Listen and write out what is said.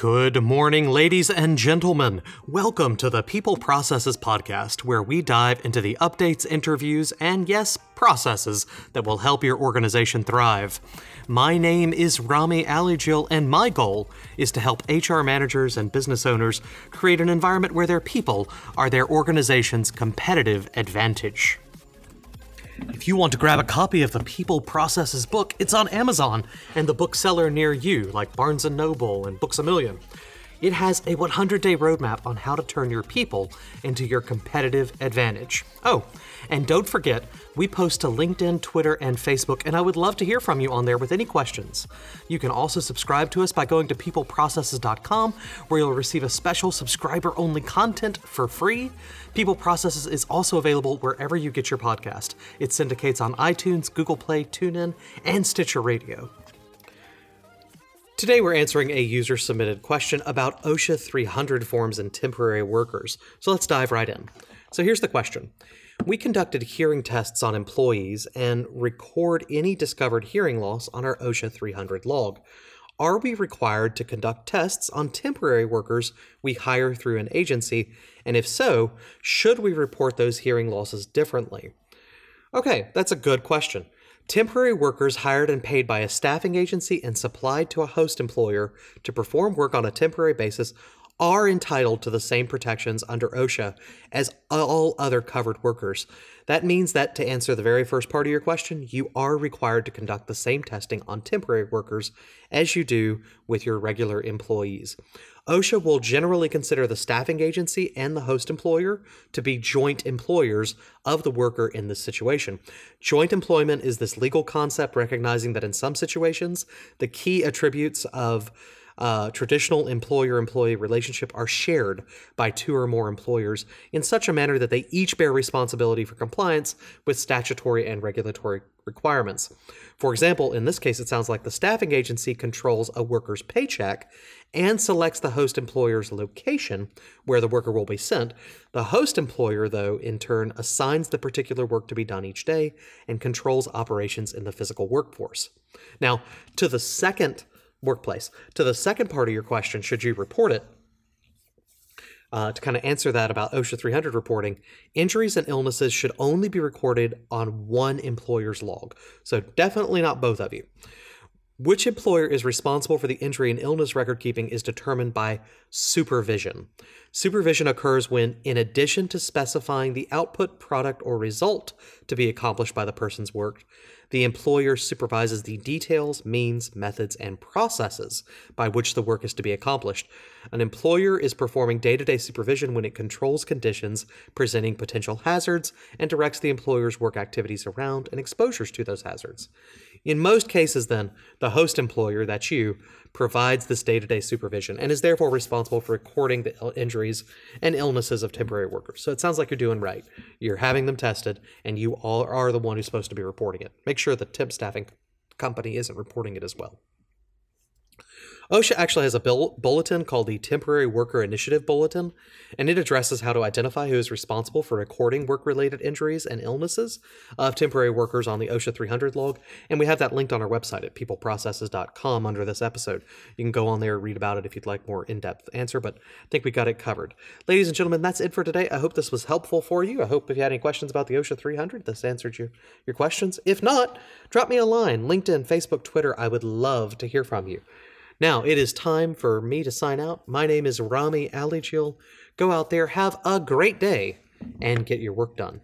Good morning, ladies and gentlemen. Welcome to the People Processes Podcast, where we dive into the updates, interviews, and yes, processes that will help your organization thrive. My name is Rami Alijil, and my goal is to help HR managers and business owners create an environment where their people are their organization's competitive advantage. If you want to grab a copy of the People Processes book, it's on Amazon and the bookseller near you, like Barnes & Noble and Books A Million. It has a 100-day roadmap on how to turn your people into your competitive advantage. Oh, and don't forget, we post to LinkedIn, Twitter, and Facebook, and I would love to hear from you on there with any questions. You can also subscribe to us by going to peopleprocesses.com, where you'll receive a special subscriber only content for free. People Processes is also available wherever you get your podcast. It syndicates on iTunes, Google Play, TuneIn, and Stitcher Radio. Today, we're answering a user submitted question about OSHA 300 forms and temporary workers. So let's dive right in. So here's the question We conducted hearing tests on employees and record any discovered hearing loss on our OSHA 300 log. Are we required to conduct tests on temporary workers we hire through an agency? And if so, should we report those hearing losses differently? Okay, that's a good question. Temporary workers hired and paid by a staffing agency and supplied to a host employer to perform work on a temporary basis are entitled to the same protections under OSHA as all other covered workers. That means that to answer the very first part of your question, you are required to conduct the same testing on temporary workers as you do with your regular employees. OSHA will generally consider the staffing agency and the host employer to be joint employers of the worker in this situation. Joint employment is this legal concept recognizing that in some situations, the key attributes of uh, traditional employer employee relationship are shared by two or more employers in such a manner that they each bear responsibility for compliance with statutory and regulatory requirements. For example, in this case, it sounds like the staffing agency controls a worker's paycheck and selects the host employer's location where the worker will be sent. The host employer, though, in turn assigns the particular work to be done each day and controls operations in the physical workforce. Now, to the second workplace. To the second part of your question, should you report it? Uh, to kind of answer that about OSHA 300 reporting, injuries and illnesses should only be recorded on one employer's log. So definitely not both of you. Which employer is responsible for the injury and illness record keeping is determined by supervision. Supervision occurs when, in addition to specifying the output, product, or result to be accomplished by the person's work, the employer supervises the details, means, methods, and processes by which the work is to be accomplished. An employer is performing day to day supervision when it controls conditions presenting potential hazards and directs the employer's work activities around and exposures to those hazards. In most cases, then, the host employer, that's you, provides this day to day supervision and is therefore responsible for recording the injuries and illnesses of temporary workers. So it sounds like you're doing right. You're having them tested, and you all are the one who's supposed to be reporting it. Make sure the temp staffing company isn't reporting it as well. OSHA actually has a bulletin called the Temporary Worker Initiative Bulletin, and it addresses how to identify who is responsible for recording work related injuries and illnesses of temporary workers on the OSHA 300 log. And we have that linked on our website at peopleprocesses.com under this episode. You can go on there read about it if you'd like more in depth answer, but I think we got it covered. Ladies and gentlemen, that's it for today. I hope this was helpful for you. I hope if you had any questions about the OSHA 300, this answered your, your questions. If not, drop me a line LinkedIn, Facebook, Twitter. I would love to hear from you. Now, it is time for me to sign out. My name is Rami Alijil. Go out there, have a great day, and get your work done.